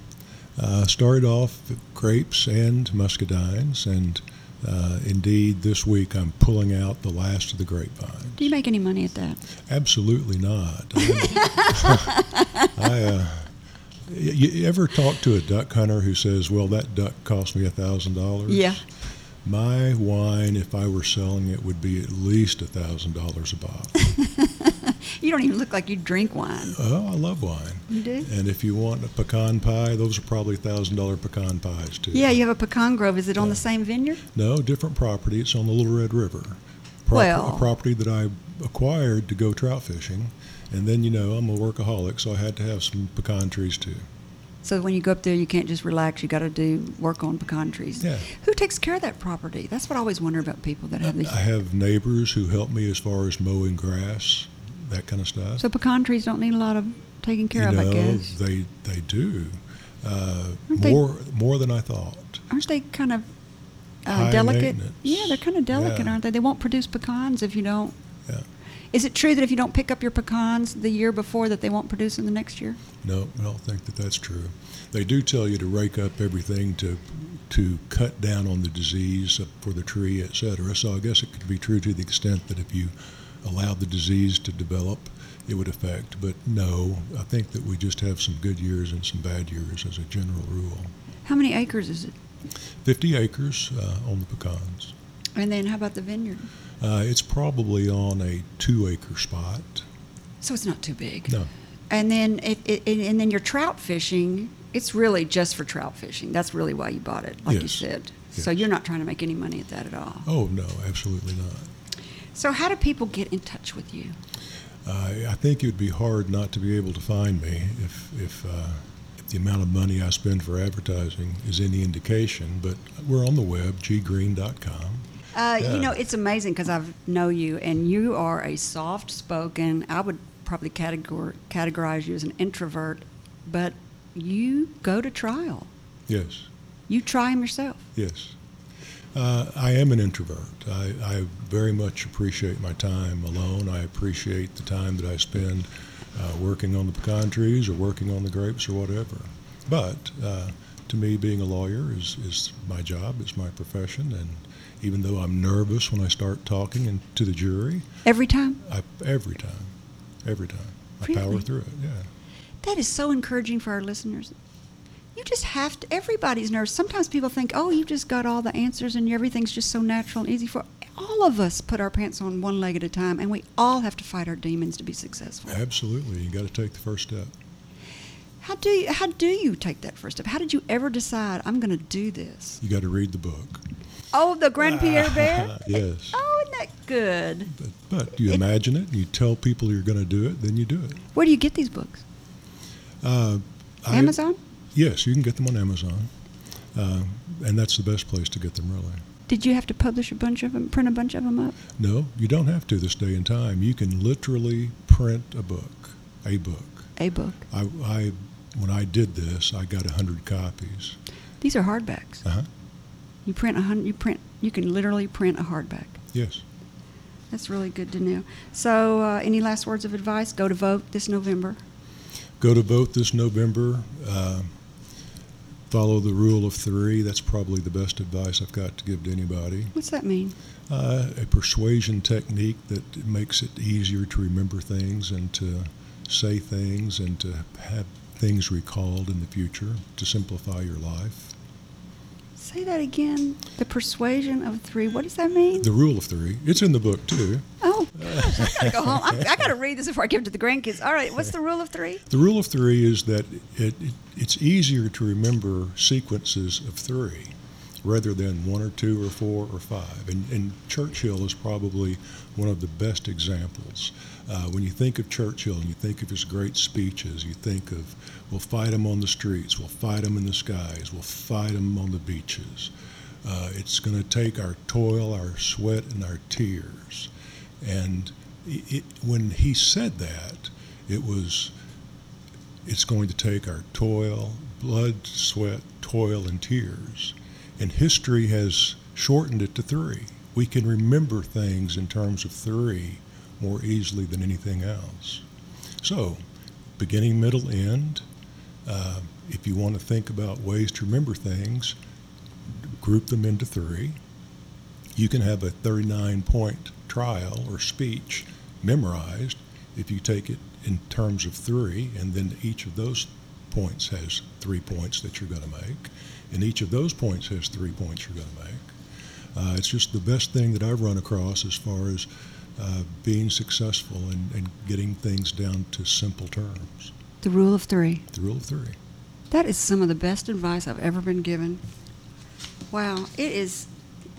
Uh, started off grapes and muscadines, and uh, indeed this week I'm pulling out the last of the grapevines. Do you make any money at that? Absolutely not. I, I, uh, you ever talk to a duck hunter who says, "Well, that duck cost me a thousand dollars"? Yeah. My wine, if I were selling it, would be at least a thousand dollars a bottle. You don't even look like you drink wine. oh, I love wine. You do? And if you want a pecan pie, those are probably thousand dollar pecan pies too. Yeah, you have a pecan grove. Is it on the same vineyard? No, different property. It's on the Little Red River. Well- a property that I acquired to go trout fishing, and then you know I'm a workaholic, so I had to have some pecan trees too. So when you go up there, you can't just relax. You got to do work on pecan trees. Yeah. Who takes care of that property? That's what I always wonder about people that have these. I have neighbors who help me as far as mowing grass, that kind of stuff. So pecan trees don't need a lot of taking care you of, I guess. they they do uh, Aren't they- more more than I thought. Aren't they kind of uh, delicate? Yeah, they're kind of delicate, Yeah. aren't they? They won't produce pecans if you don't. Yeah. Is it true that if you don't pick up your pecans the year before, that they won't produce in the next year? No, I don't think that that's true. They do tell you to rake up everything to to cut down on the disease for the tree, et cetera. So I guess it could be true to the extent that if you allow the disease to develop, it would affect. But no, I think that we just have some good years and some bad years as a general rule. How many acres is it? 50 acres uh, on the pecans. And then how about the vineyard? Uh, it's probably on a two acre spot. So it's not too big. No. And then if, it, and then your trout fishing, it's really just for trout fishing. That's really why you bought it, like you said. Yes. So you're not trying to make any money at that at all. Oh, no, absolutely not. So how do people get in touch with you? Uh, I think it would be hard not to be able to find me if, if, uh, if the amount of money I spend for advertising is any indication. But we're on the web, ggreen.com. Uh, Yeah. You know, it's amazing because I know you, and you are a soft-spoken. I would probably categor- categorize you as an introvert, but you go to trial. Yes, You try them yourself. yes. Uh, I am an introvert. I, I very much appreciate my time alone. I appreciate the time that I spend uh, working on the pecan trees or working on the grapes or whatever. But uh, to me, being a lawyer is, is my job, it's my profession, and even though I'm nervous when I start talking and to the jury, Every time? I, every time, every time, I power through it. Yeah. That is so encouraging for our listeners. You just have to, everybody's nervous. Sometimes people think, oh, you've just got all the answers and everything's just so natural and easy for all of us put our pants on one leg at a time and we all have to fight our demons to be successful. Absolutely, you got to take the first step. How do you, how do you take that first step? How did you ever decide I'm going to do this? You got to read the book. Oh, the Grand Père Bear? yes. Oh, isn't that good? But, but you imagine it, and you tell people you're going to do it, then you do it. Where do you get these books? Uh, I- Amazon? yes, you can get them on Amazon, uh, and that's the best place to get them, really. Did you have to publish a bunch of them, print a bunch of them up? No, you don't have to this day and time. You can literally print a book, a book. A book. I, I when I did this, I got a hundred copies. These are hardbacks. Uh huh. You print a hundred. You print. You can literally print a hardback. Yes. That's really good to know. So, uh, any last words of advice? Go to vote this November. Go to vote this November. Uh, follow the rule of three. That's probably the best advice I've got to give to anybody. What's that mean? Uh, a persuasion technique that makes it easier to remember things and to say things and to have things recalled in the future to simplify your life. Say that again. The persuasion of three. What does that mean? The rule of three. It's in the book too. oh, gosh, I gotta go home. I'm, I gotta read this before I give it to the grandkids. All right. What's the rule of three? The rule of three is that it, it, it's easier to remember sequences of three rather than one or two or four or five. And, and Churchill is probably one of the best examples. Uh, when you think of Churchill and you think of his great speeches, you think of, we'll fight them on the streets, we'll fight them in the skies, we'll fight them on the beaches. Uh, it's going to take our toil, our sweat, and our tears. And it, when he said that, it was it's going to take our toil, blood, sweat, toil, and tears. And history has shortened it to three. We can remember things in terms of three more easily than anything else. So, beginning, middle, end. Uh, if you want to think about ways to remember things, group them into three. You can have a 39 point trial or speech memorized if you take it in terms of three, and then each of those points has three points that you're going to make, and each of those points has three points you're going to make. Uh, it's just the best thing that I've run across as far as uh, being successful and, and getting things down to simple terms. The rule of three. The rule of three. That is some of the best advice I've ever been given. Wow, it is,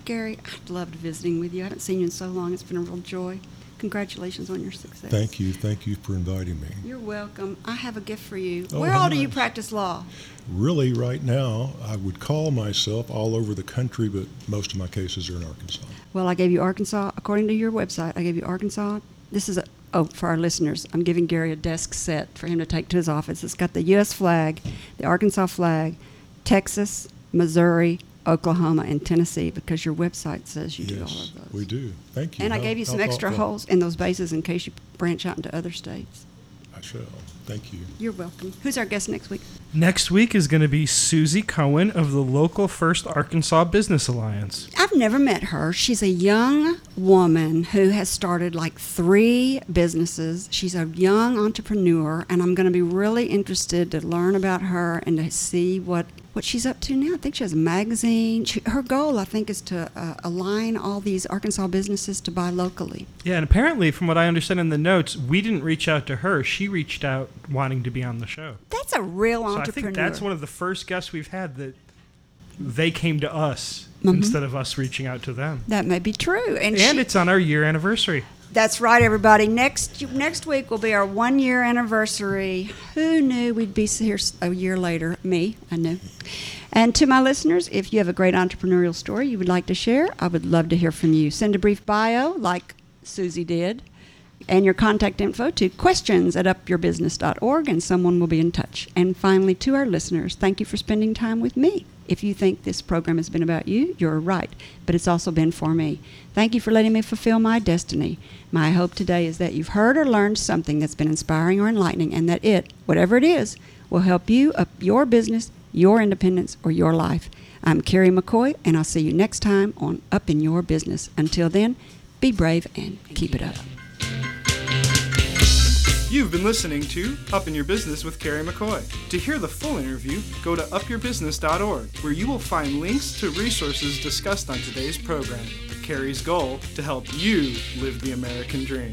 Gary. I've loved visiting with you. I haven't seen you in so long. It's been a real joy. Congratulations on your success. Thank you. Thank you for inviting me. You're welcome. I have a gift for you. Oh, Where all do you practice law? Really, right now, I would call myself all over the country, but most of my cases are in Arkansas. Well, I gave you Arkansas, according to your website, I gave you Arkansas. This is a, oh, for our listeners, I'm giving Gary a desk set for him to take to his office. It's got the U.S. flag, the Arkansas flag, Texas, Missouri, Oklahoma, and Tennessee because your website says you do all of those. we do. Thank you. And I gave you some extra thoughtful. holes in those bases in case you branch out into other states. I shall. Thank you. You're welcome. Who's our guest next week? Next week is going to be Susie Cohen of the local First Arkansas Business Alliance. I've never met her. She's a young woman who has started like three businesses. She's a young entrepreneur, and I'm going to be really interested to learn about her and to see what, what she's up to now. I think she has a magazine. She, her goal, I think, is to uh, align all these Arkansas businesses to buy locally. Yeah, and apparently, from what I understand in the notes, we didn't reach out to her. She reached out wanting to be on the show. That's a real So I think that's one of the first guests we've had that they came to us Mhm. instead of us reaching out to them. that may be true. And, And she- it's on our year anniversary. That's right, everybody. Next next week will be our one year anniversary. Who knew we'd be here a year later? Me, I knew. And to my listeners, if you have a great entrepreneurial story you would like to share, I would love to hear from you. Send a brief bio, like Susie did, and your contact info to questions at upyourbusiness.org, and someone will be in touch. And finally, to our listeners, thank you for spending time with me. If you think this program has been about you, you're right, but it's also been for me. Thank you for letting me fulfill my destiny. My hope today is that you've heard or learned something that's been inspiring or enlightening, and that it, whatever it is, will help you up your business, your independence, or your life. I'm Carrie McCoy, and I'll see you next time on Up in Your Business. Until then, be brave and keep it up. You've been listening to Up in Your Business with Carrie McCoy. To hear the full interview, go to upyourbusiness.org, where you will find links to resources discussed on today's program. Carrie's goal to help you live the American dream.